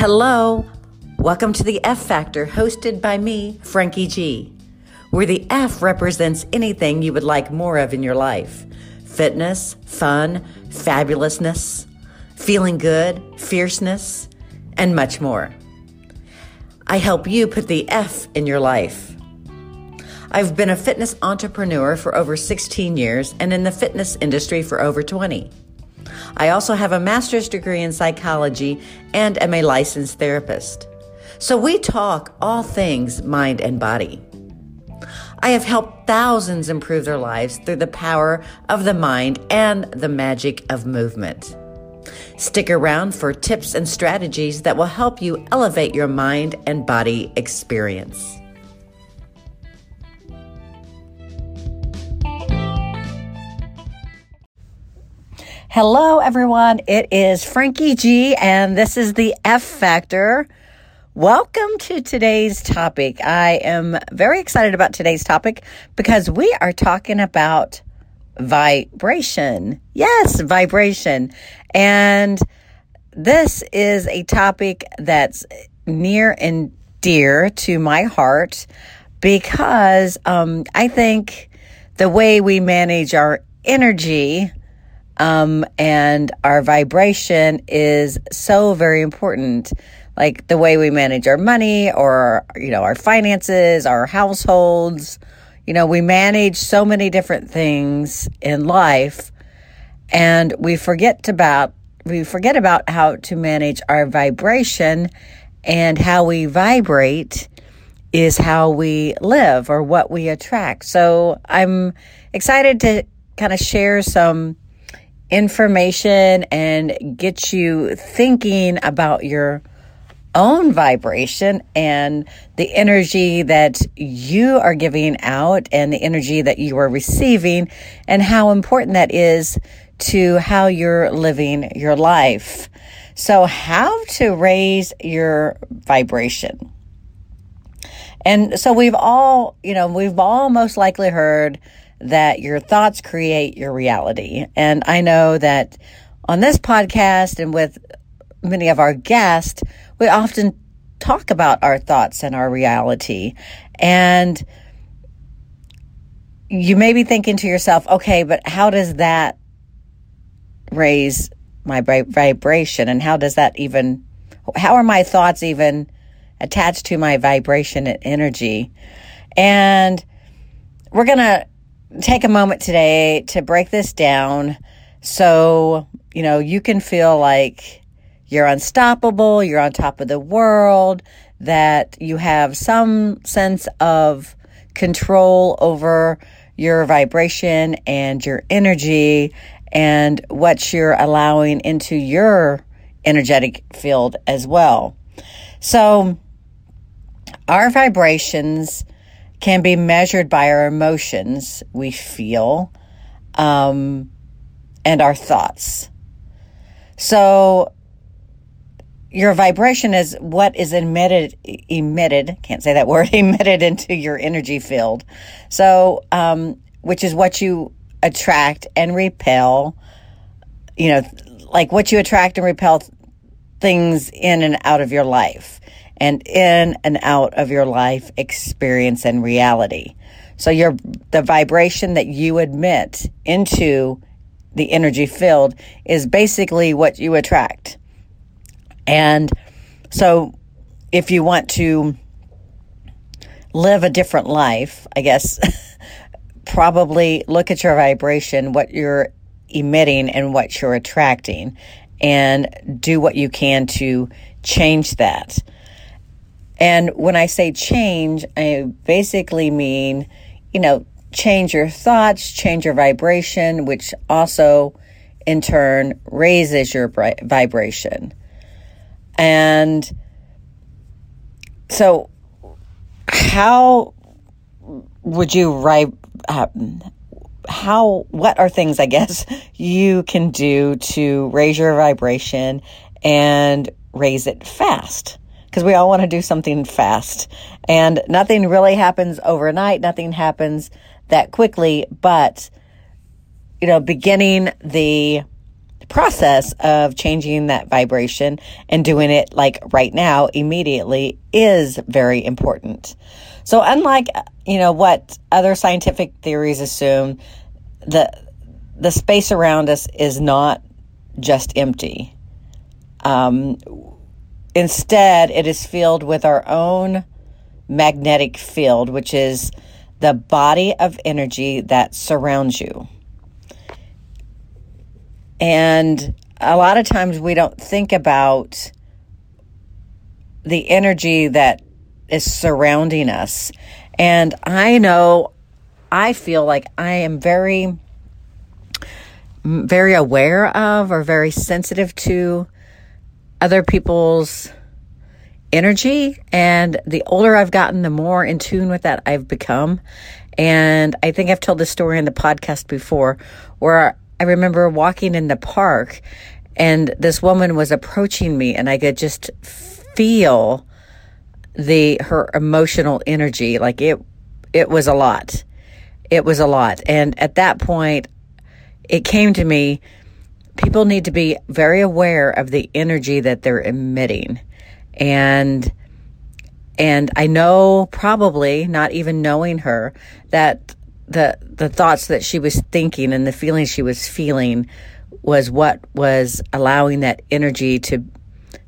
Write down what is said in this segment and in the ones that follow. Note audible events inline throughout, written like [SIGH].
Hello, welcome to the F Factor, hosted by me, Frankie G, where the F represents anything you would like more of in your life fitness, fun, fabulousness, feeling good, fierceness, and much more. I help you put the F in your life. I've been a fitness entrepreneur for over 16 years and in the fitness industry for over 20. I also have a master's degree in psychology and am a licensed therapist. So we talk all things mind and body. I have helped thousands improve their lives through the power of the mind and the magic of movement. Stick around for tips and strategies that will help you elevate your mind and body experience. Hello, everyone. It is Frankie G, and this is the F Factor. Welcome to today's topic. I am very excited about today's topic because we are talking about vibration. Yes, vibration. And this is a topic that's near and dear to my heart because um, I think the way we manage our energy um, and our vibration is so very important. Like the way we manage our money or, you know, our finances, our households. You know, we manage so many different things in life and we forget about we forget about how to manage our vibration and how we vibrate is how we live or what we attract. So I'm excited to kind of share some information and get you thinking about your own vibration and the energy that you are giving out and the energy that you are receiving and how important that is to how you're living your life. So, how to raise your vibration. And so, we've all, you know, we've all most likely heard that your thoughts create your reality. And I know that on this podcast and with many of our guests, we often talk about our thoughts and our reality. And you may be thinking to yourself, okay, but how does that raise my vibration? And how does that even, how are my thoughts even attached to my vibration and energy? And we're going to take a moment today to break this down so, you know, you can feel like you're unstoppable, you're on top of the world, that you have some sense of control over your vibration and your energy and what you're allowing into your energetic field as well. So, our vibrations can be measured by our emotions we feel um, and our thoughts. So, your vibration is what is emitted, emitted, can't say that word, [LAUGHS] emitted into your energy field. So, um, which is what you attract and repel, you know, like what you attract and repel things in and out of your life and in and out of your life experience and reality. So your the vibration that you admit into the energy field is basically what you attract. And so if you want to live a different life, I guess [LAUGHS] probably look at your vibration, what you're emitting and what you're attracting and do what you can to change that. And when I say change, I basically mean, you know, change your thoughts, change your vibration, which also in turn raises your vibration. And so, how would you write? Uh, how, what are things, I guess, [LAUGHS] you can do to raise your vibration and raise it fast? Because we all want to do something fast. And nothing really happens overnight, nothing happens that quickly, but you know, beginning the process of changing that vibration and doing it like right now, immediately, is very important. So, unlike you know what other scientific theories assume, the the space around us is not just empty. Um, instead, it is filled with our own magnetic field, which is the body of energy that surrounds you. And a lot of times we don't think about the energy that is surrounding us. And I know I feel like I am very, very aware of or very sensitive to other people's energy. And the older I've gotten, the more in tune with that I've become. And I think I've told this story in the podcast before where I remember walking in the park and this woman was approaching me and I could just feel the her emotional energy like it it was a lot it was a lot and at that point it came to me people need to be very aware of the energy that they're emitting. And and I know probably not even knowing her that the the thoughts that she was thinking and the feelings she was feeling was what was allowing that energy to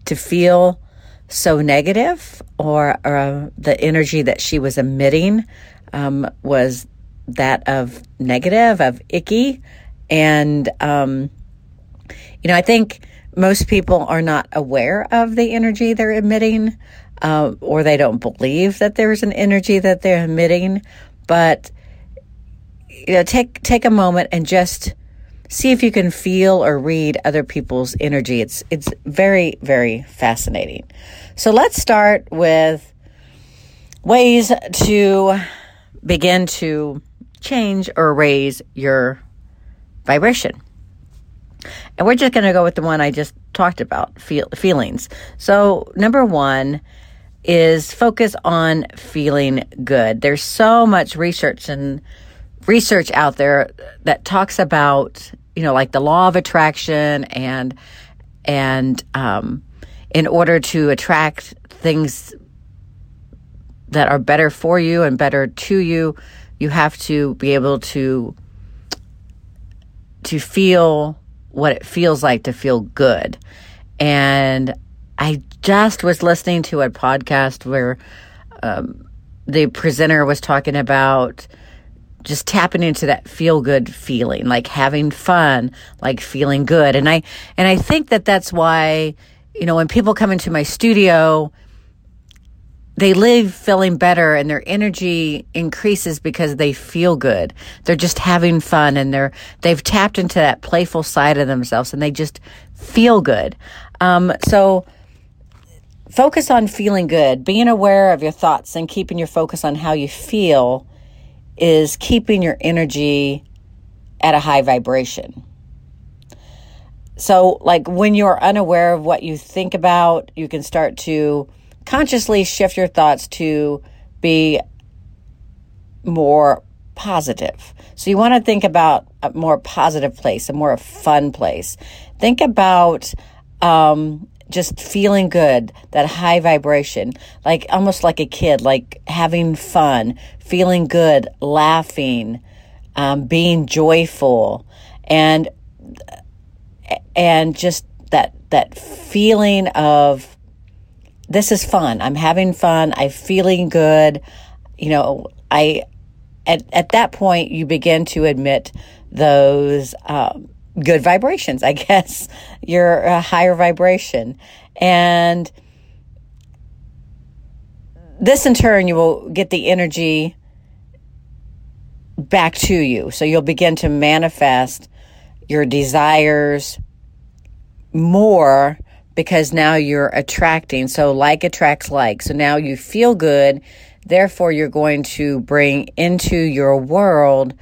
to feel so negative or, or uh, the energy that she was emitting um, was that of negative of icky. And um, you know i think most people are not aware of the energy they're emitting uh, or they don't believe that there's an energy that they're emitting but you know, take take a moment and just see if you can feel or read other people's energy. It's it's very very fascinating. So let's start with ways to begin to change or raise your vibration. And we're just going to go with the one I just talked about, feel, feelings. So, number 1 is focus on feeling good. There's so much research and research out there that talks about you know like the law of attraction and and um, in order to attract things that are better for you and better to you you have to be able to to feel what it feels like to feel good and i just was listening to a podcast where um, the presenter was talking about just tapping into that feel good feeling, like having fun, like feeling good. And I, and I think that that's why, you know, when people come into my studio, they live feeling better and their energy increases because they feel good. They're just having fun and they're, they've tapped into that playful side of themselves and they just feel good. Um, so, focus on feeling good, being aware of your thoughts and keeping your focus on how you feel is keeping your energy at a high vibration. So, like when you're unaware of what you think about, you can start to consciously shift your thoughts to be more positive. So, you want to think about a more positive place, a more fun place. Think about um, just feeling good, that high vibration, like almost like a kid, like having fun, feeling good, laughing, um, being joyful, and and just that that feeling of this is fun. I'm having fun. I'm feeling good. You know, I at at that point you begin to admit those um, good vibrations, I [LAUGHS] guess. You're a higher vibration. And this in turn, you will get the energy back to you. So you'll begin to manifest your desires more because now you're attracting. So like attracts like. So now you feel good. Therefore, you're going to bring into your world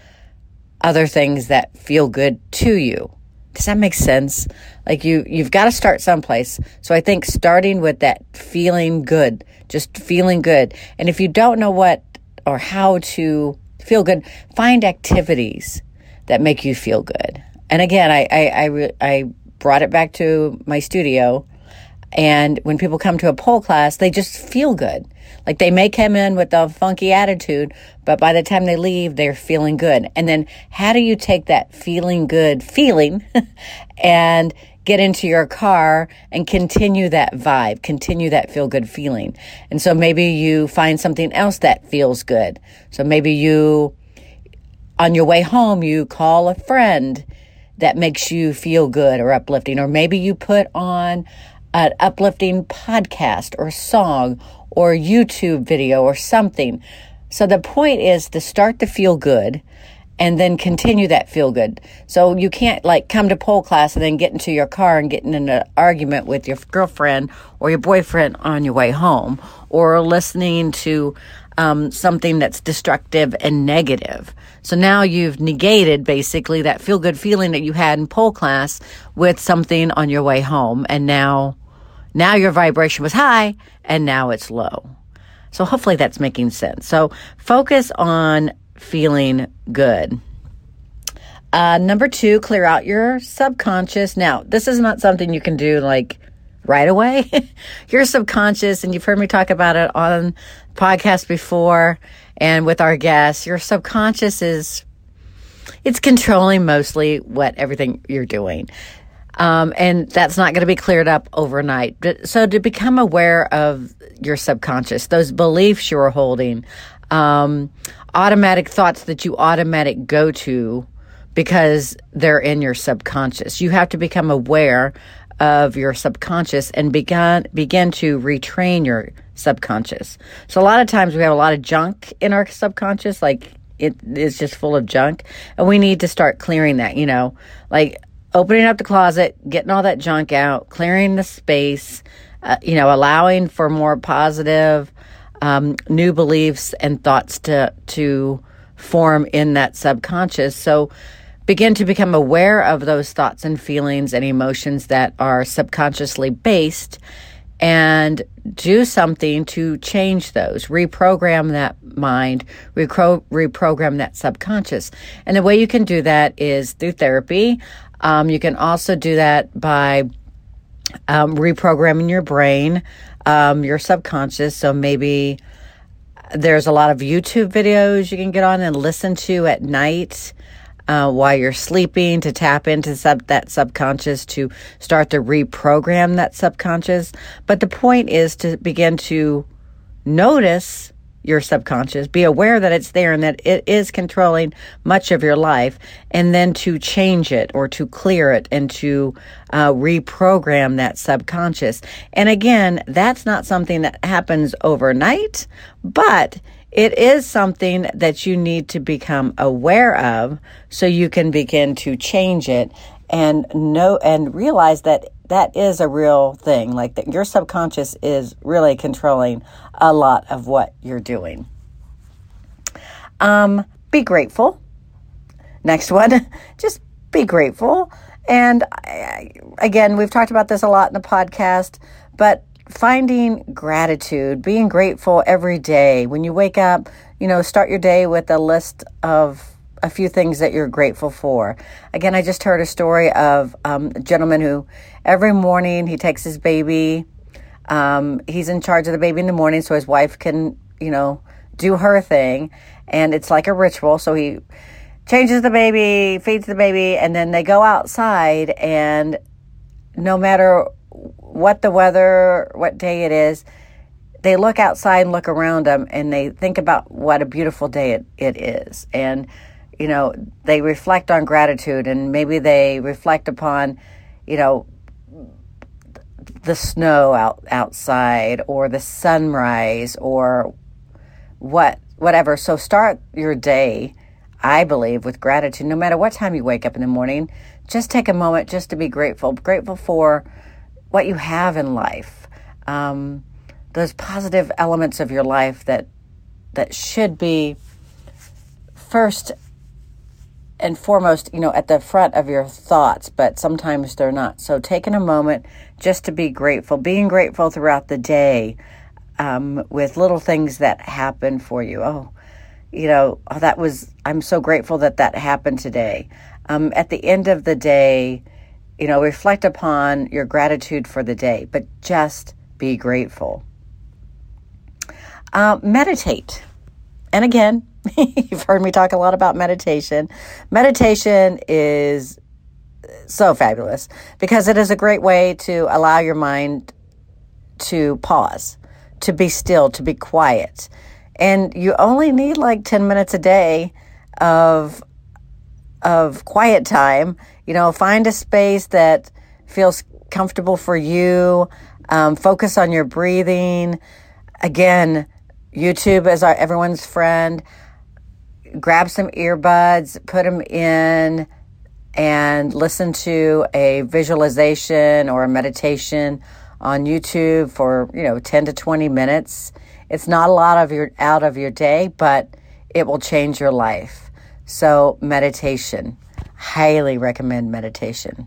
other things that feel good to you. Does that make sense? Like you, you've got to start someplace. So I think starting with that feeling good, just feeling good. And if you don't know what or how to feel good, find activities that make you feel good. And again, I, I, I, I brought it back to my studio. And when people come to a pole class, they just feel good. Like they may come in with a funky attitude, but by the time they leave, they're feeling good. And then how do you take that feeling good feeling [LAUGHS] and get into your car and continue that vibe, continue that feel good feeling? And so maybe you find something else that feels good. So maybe you, on your way home, you call a friend that makes you feel good or uplifting, or maybe you put on an uplifting podcast or song or YouTube video or something. So the point is to start to feel good and then continue that feel good. So you can't like come to pole class and then get into your car and get in an argument with your girlfriend or your boyfriend on your way home or listening to um, something that's destructive and negative. So now you've negated basically that feel good feeling that you had in pole class with something on your way home. And now now your vibration was high and now it's low. So hopefully that's making sense. So focus on feeling good. Uh, number two, clear out your subconscious. Now, this is not something you can do like right away. [LAUGHS] your subconscious, and you've heard me talk about it on podcast before and with our guests. Your subconscious is it's controlling mostly what everything you're doing. Um, and that's not going to be cleared up overnight. So to become aware of your subconscious, those beliefs you're holding, um, automatic thoughts that you automatic go to because they're in your subconscious. You have to become aware of your subconscious and begin begin to retrain your subconscious. So a lot of times we have a lot of junk in our subconscious, like it is just full of junk, and we need to start clearing that. You know, like opening up the closet, getting all that junk out, clearing the space, uh, you know, allowing for more positive um, new beliefs and thoughts to to form in that subconscious. So begin to become aware of those thoughts and feelings and emotions that are subconsciously based and do something to change those, reprogram that mind, repro- reprogram that subconscious. And the way you can do that is through therapy. Um, you can also do that by um, reprogramming your brain, um, your subconscious. So maybe there's a lot of YouTube videos you can get on and listen to at night. Uh, while you're sleeping to tap into sub- that subconscious to start to reprogram that subconscious. But the point is to begin to notice your subconscious, be aware that it's there and that it is controlling much of your life, and then to change it or to clear it and to uh, reprogram that subconscious. And again, that's not something that happens overnight, but it is something that you need to become aware of so you can begin to change it and know and realize that that is a real thing. Like that your subconscious is really controlling a lot of what you're doing. Um, be grateful. Next one, [LAUGHS] just be grateful. And I, again, we've talked about this a lot in the podcast, but finding gratitude, being grateful every day. When you wake up, you know, start your day with a list of a few things that you're grateful for. Again, I just heard a story of um, a gentleman who every morning he takes his baby. Um, he's in charge of the baby in the morning, so his wife can, you know, do her thing, and it's like a ritual. So he changes the baby, feeds the baby, and then they go outside, and no matter what the weather, what day it is, they look outside and look around them, and they think about what a beautiful day it, it is, and you know, they reflect on gratitude and maybe they reflect upon, you know, the snow out outside or the sunrise or what whatever. So start your day, I believe, with gratitude. No matter what time you wake up in the morning, just take a moment just to be grateful. Grateful for what you have in life, um, those positive elements of your life that that should be first and foremost, you know, at the front of your thoughts, but sometimes they're not. So taking a moment just to be grateful, being grateful throughout the day um, with little things that happen for you. Oh, you know, oh, that was, I'm so grateful that that happened today. Um, at the end of the day, you know, reflect upon your gratitude for the day, but just be grateful. Uh, meditate. And again, [LAUGHS] you've heard me talk a lot about meditation. Meditation is so fabulous because it is a great way to allow your mind to pause, to be still, to be quiet. And you only need like 10 minutes a day of of quiet time. You know, find a space that feels comfortable for you. Um, focus on your breathing. Again, YouTube is our everyone's friend. Grab some earbuds, put them in, and listen to a visualization or a meditation on YouTube for you know 10 to 20 minutes. It's not a lot of your out of your day, but it will change your life. So meditation, highly recommend meditation.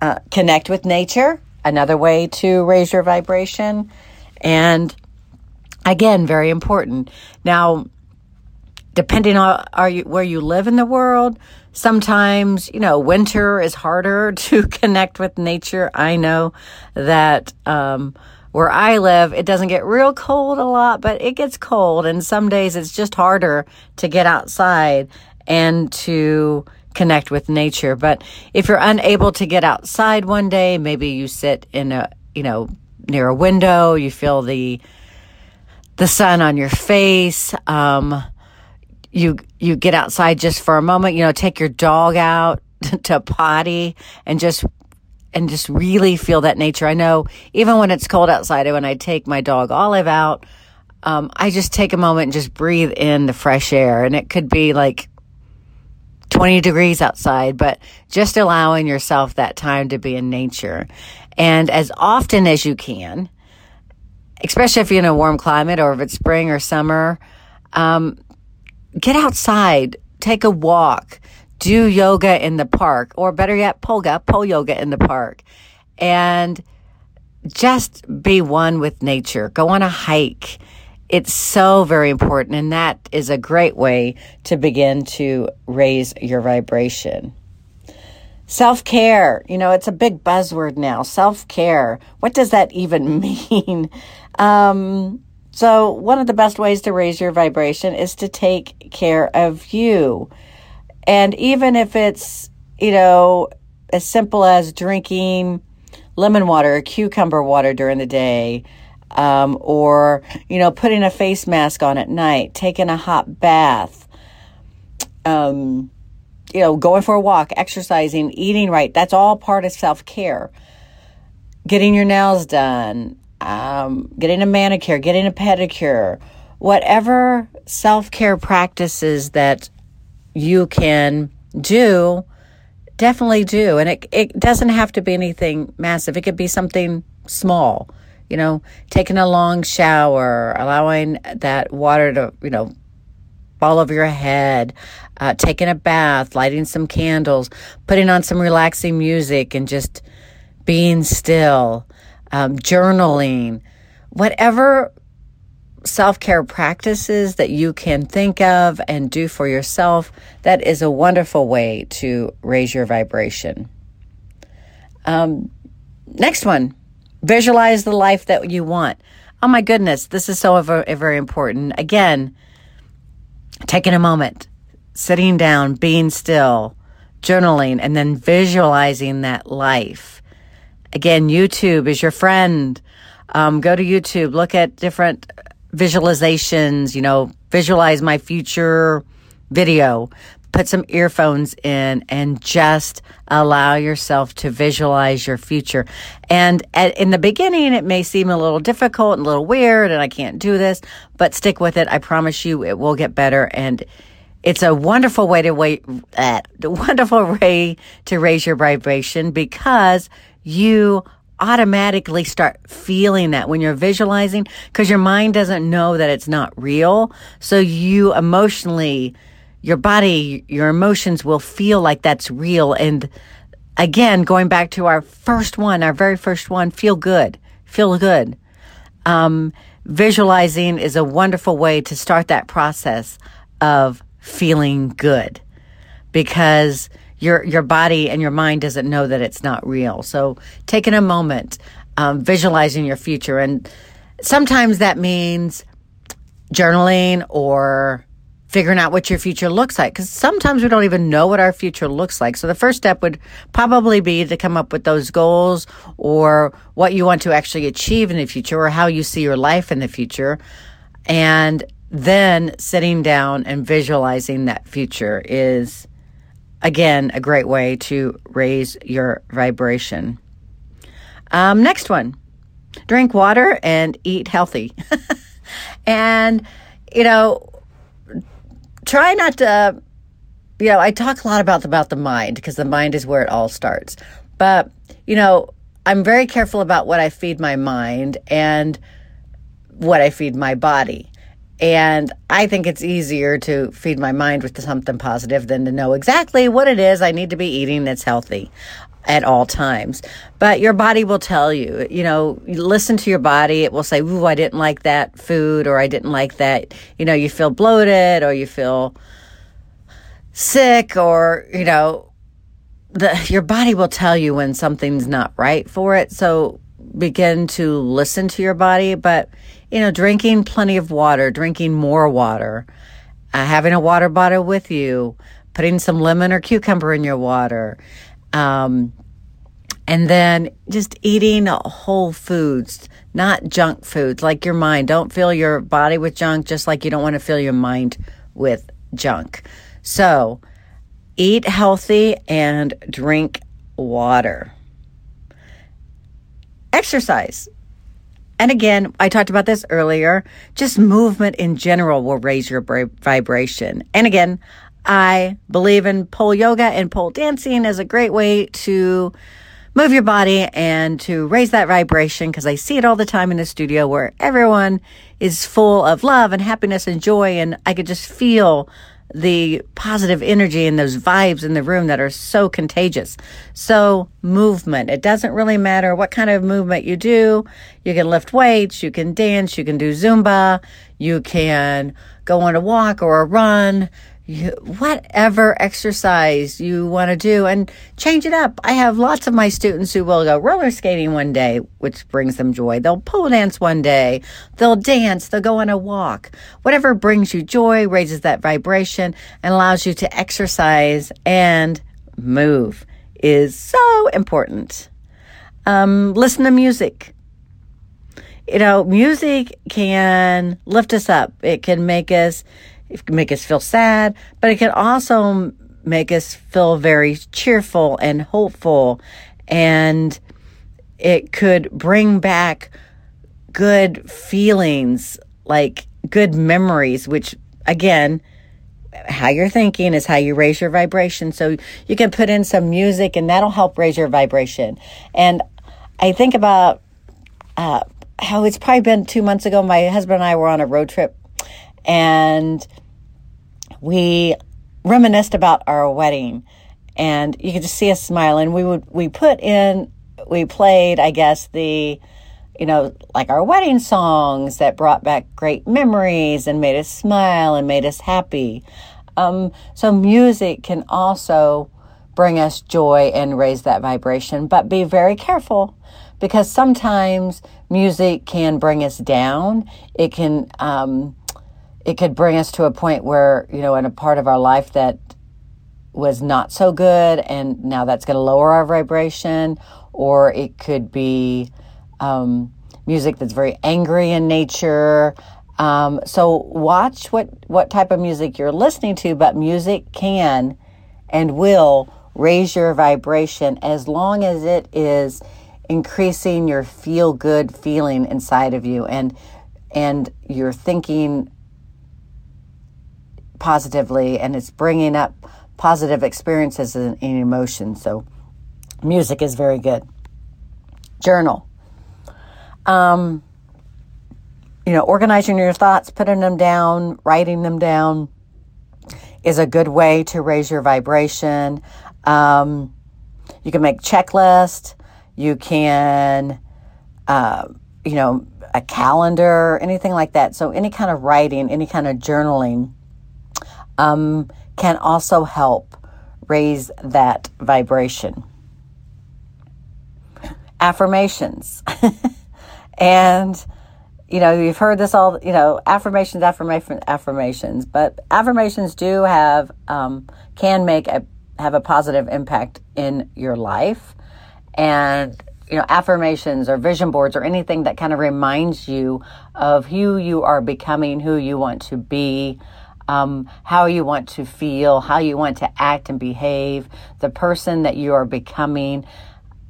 Uh, connect with nature, another way to raise your vibration, and again, very important. Now, depending on are you, where you live in the world, sometimes, you know, winter is harder [LAUGHS] to connect with nature. I know that, um, where I live, it doesn't get real cold a lot, but it gets cold. And some days it's just harder to get outside and to connect with nature. But if you're unable to get outside one day, maybe you sit in a, you know, near a window, you feel the, the sun on your face. Um, you you get outside just for a moment, you know, take your dog out [LAUGHS] to potty and just and just really feel that nature. I know even when it's cold outside, when I take my dog Olive out, um, I just take a moment and just breathe in the fresh air. And it could be like 20 degrees outside, but just allowing yourself that time to be in nature. And as often as you can, especially if you're in a warm climate or if it's spring or summer, um, get outside, take a walk, do yoga in the park, or better yet, polga, pole yoga in the park, and just be one with nature. Go on a hike. It's so very important, and that is a great way to begin to raise your vibration. Self care, you know, it's a big buzzword now. Self care. What does that even [LAUGHS] mean? Um, so, one of the best ways to raise your vibration is to take care of you. And even if it's, you know, as simple as drinking lemon water or cucumber water during the day, um, or, you know, putting a face mask on at night, taking a hot bath, um, you know, going for a walk, exercising, eating right, that's all part of self care. Getting your nails done, um, getting a manicure, getting a pedicure, whatever self care practices that you can do, definitely do. And it, it doesn't have to be anything massive, it could be something small. You know, taking a long shower, allowing that water to, you know, fall over your head, uh, taking a bath, lighting some candles, putting on some relaxing music, and just being still um, journaling, whatever self care practices that you can think of and do for yourself, that is a wonderful way to raise your vibration. Um, next one visualize the life that you want. Oh my goodness, this is so very, important. Again, taking a moment, sitting down, being still, journaling, and then visualizing that life Again, YouTube is your friend. Um, go to YouTube, look at different visualizations, you know, visualize my future video, put some earphones in and just allow yourself to visualize your future. And at, in the beginning, it may seem a little difficult and a little weird and I can't do this, but stick with it. I promise you it will get better. And it's a wonderful way to wait, uh, wonderful way to raise your vibration because you automatically start feeling that when you're visualizing because your mind doesn't know that it's not real. So you emotionally, your body, your emotions will feel like that's real. And again, going back to our first one, our very first one, feel good, feel good. Um, visualizing is a wonderful way to start that process of feeling good because your your body and your mind doesn't know that it's not real. So taking a moment, um, visualizing your future, and sometimes that means journaling or figuring out what your future looks like because sometimes we don't even know what our future looks like. So the first step would probably be to come up with those goals or what you want to actually achieve in the future or how you see your life in the future. And then sitting down and visualizing that future is again a great way to raise your vibration. Um, next one drink water and eat healthy. [LAUGHS] and, you know, try not to, you know, I talk a lot about, about the mind because the mind is where it all starts. But, you know, I'm very careful about what I feed my mind and what I feed my body. And I think it's easier to feed my mind with something positive than to know exactly what it is I need to be eating that's healthy at all times. But your body will tell you, you know, you listen to your body. It will say, Ooh, I didn't like that food, or I didn't like that. You know, you feel bloated, or you feel sick, or, you know, the, your body will tell you when something's not right for it. So begin to listen to your body. But, you know, drinking plenty of water, drinking more water, uh, having a water bottle with you, putting some lemon or cucumber in your water, um, and then just eating whole foods, not junk foods like your mind. Don't fill your body with junk, just like you don't want to fill your mind with junk. So, eat healthy and drink water. Exercise. And again, I talked about this earlier. Just movement in general will raise your vibration. And again, I believe in pole yoga and pole dancing as a great way to move your body and to raise that vibration because I see it all the time in the studio where everyone is full of love and happiness and joy. And I could just feel the positive energy and those vibes in the room that are so contagious. So, movement. It doesn't really matter what kind of movement you do. You can lift weights, you can dance, you can do Zumba, you can go on a walk or a run you, whatever exercise you want to do and change it up. I have lots of my students who will go roller skating one day, which brings them joy. They'll pole dance one day. They'll dance. They'll go on a walk. Whatever brings you joy, raises that vibration, and allows you to exercise and move is so important. Um, listen to music. You know, music can lift us up. It can make us it can make us feel sad, but it can also make us feel very cheerful and hopeful. And it could bring back good feelings, like good memories, which again, how you're thinking is how you raise your vibration. So you can put in some music and that'll help raise your vibration. And I think about uh, how it's probably been two months ago. My husband and I were on a road trip and we reminisced about our wedding and you could just see us smiling we would we put in we played i guess the you know like our wedding songs that brought back great memories and made us smile and made us happy. Um, so music can also bring us joy and raise that vibration. But be very careful because sometimes music can bring us down. It can um, it could bring us to a point where, you know, in a part of our life that was not so good, and now that's going to lower our vibration, or it could be um, music that's very angry in nature. Um, so watch what what type of music you're listening to, but music can and will raise your vibration as long as it is increasing your feel good feeling inside of you and and you're thinking positively and it's bringing up positive experiences and, and emotions. So, music is very good. Journal. Um, you know, organizing your thoughts, putting them down, writing them down is a good way to raise your vibration. Um, you can make checklist. You can, uh, you know, a calendar, anything like that. So any kind of writing, any kind of journaling um, can also help raise that vibration. Affirmations. [LAUGHS] and you know, you've heard this all, you know, affirmations, affirmations, affirmations, but affirmations do have, um, can make a, have a positive impact in your life. And, you know, affirmations or vision boards or anything that kind of reminds you of who you are becoming, who you want to be, um, how you want to feel, how you want to act and behave, the person that you are becoming,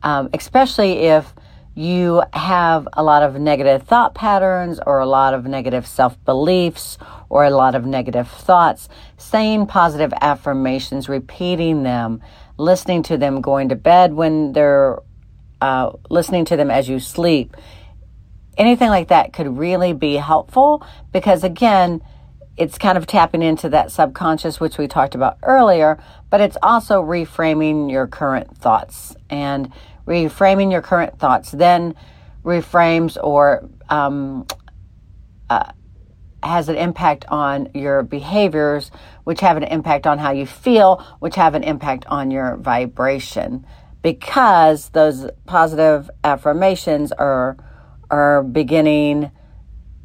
um, especially if, you have a lot of negative thought patterns or a lot of negative self beliefs or a lot of negative thoughts, saying positive affirmations, repeating them, listening to them, going to bed when they're uh, listening to them as you sleep, anything like that could really be helpful because, again, it's kind of tapping into that subconscious, which we talked about earlier, but it's also reframing your current thoughts and reframing your current thoughts then reframes or um, uh, has an impact on your behaviors, which have an impact on how you feel, which have an impact on your vibration. Because those positive affirmations are are beginning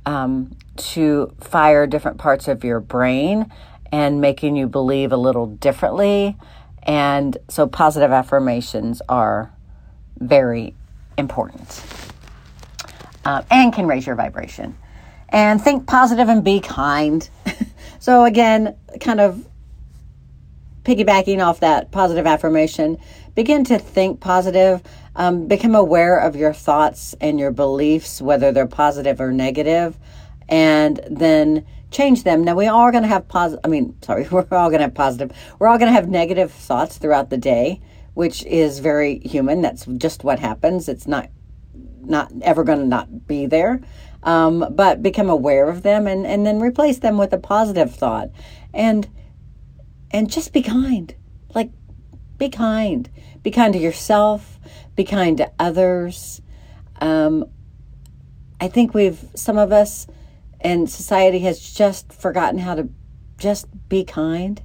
um, to fire different parts of your brain and making you believe a little differently. And so, positive affirmations are very important uh, and can raise your vibration. And think positive and be kind. [LAUGHS] so, again, kind of piggybacking off that positive affirmation, begin to think positive. Um, become aware of your thoughts and your beliefs, whether they're positive or negative, and then change them. Now, we are going to have positive, I mean, sorry, [LAUGHS] we're all going to have positive, we're all going to have negative thoughts throughout the day which is very human. That's just what happens. It's not not ever going to not be there. Um, but become aware of them and, and then replace them with a positive thought and and just be kind like be kind be kind to yourself be kind to others um, i think we've some of us and society has just forgotten how to just be kind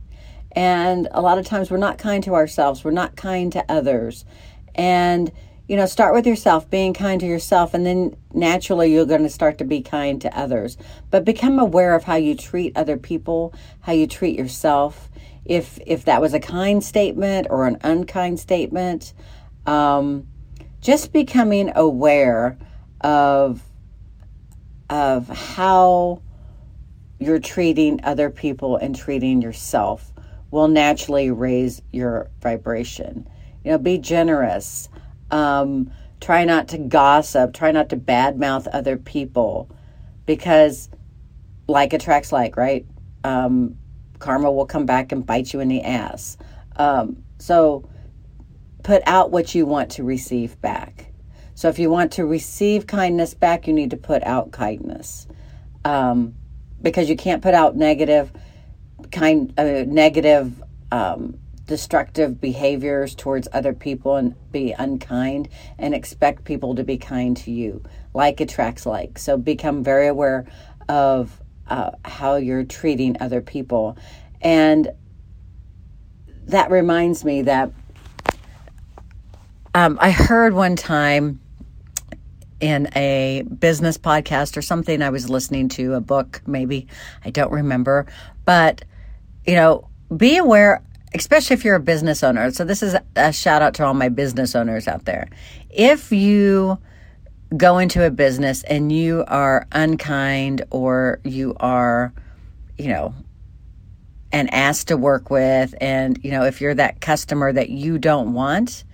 and a lot of times we're not kind to ourselves, we're not kind to others. And, you know, start with yourself, being kind to yourself, and then naturally you're going to start to be kind to others. But become aware of how you treat other people, how you treat yourself. If if that was a kind statement or an unkind statement, um, just becoming aware of of how you're treating other people and treating yourself will naturally raise your vibration. You know, be generous. Um, try not to gossip. Try not to badmouth other people because like attracts like, right? Um, karma will come back and bite you in the ass. Um, so put out what you want to receive back. So if you want to receive kindness back, you need to put out kindness. Um, because you can't put out negative kind uh, negative um, destructive behaviors towards other people and be unkind and expect people to be kind to you. Like attracts like. So become very aware of uh, how you're treating other people. And that reminds me that um, i heard one time in a business podcast or something I was listening to, a book maybe, I don't remember. But, you know, be aware, especially if you're a business owner. So, this is a shout out to all my business owners out there. If you go into a business and you are unkind or you are, you know, and ass to work with, and, you know, if you're that customer that you don't want,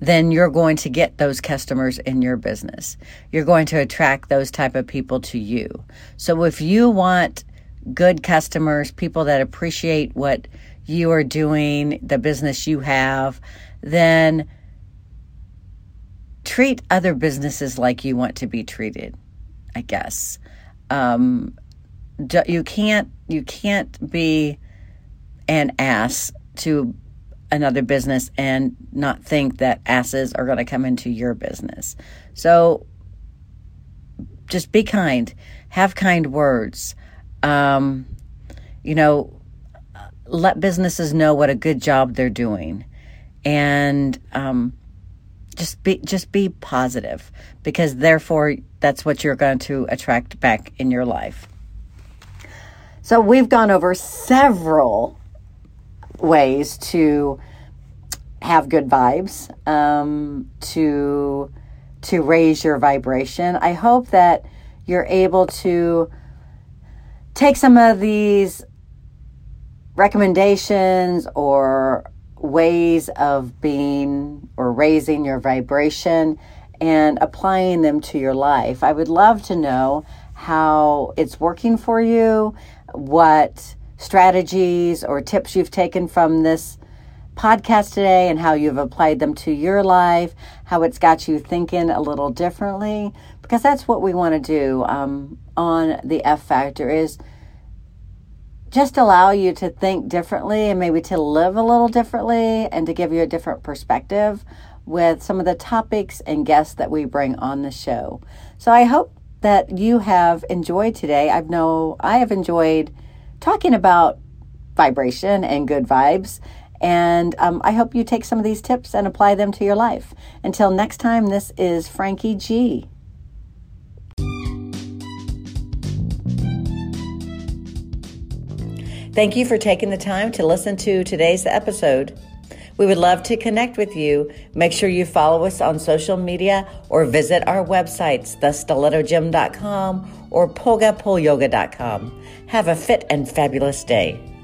then you're going to get those customers in your business. You're going to attract those type of people to you. So if you want good customers, people that appreciate what you are doing, the business you have, then treat other businesses like you want to be treated. I guess um, you can't you can't be an ass to another business and not think that asses are going to come into your business. So just be kind, have kind words. Um, you know, let businesses know what a good job they're doing, and um, just be just be positive because therefore that's what you're going to attract back in your life. So we've gone over several ways to have good vibes, um, to to raise your vibration. I hope that you're able to take some of these recommendations or ways of being or raising your vibration and applying them to your life. I would love to know how it's working for you, what strategies or tips you've taken from this podcast today and how you've applied them to your life, how it's got you thinking a little differently, because that's what we want to do um, on the F Factor is just allow you to think differently and maybe to live a little differently and to give you a different perspective with some of the topics and guests that we bring on the show. So I hope that you have enjoyed today. I know I have enjoyed talking about vibration and good vibes. And um, I hope you take some of these tips and apply them to your life. Until next time, this is Frankie G. Thank you for taking the time to listen to today's episode. We would love to connect with you. Make sure you follow us on social media or visit our websites, thestilettogym.com or polgapoolyoga.com. Have a fit and fabulous day.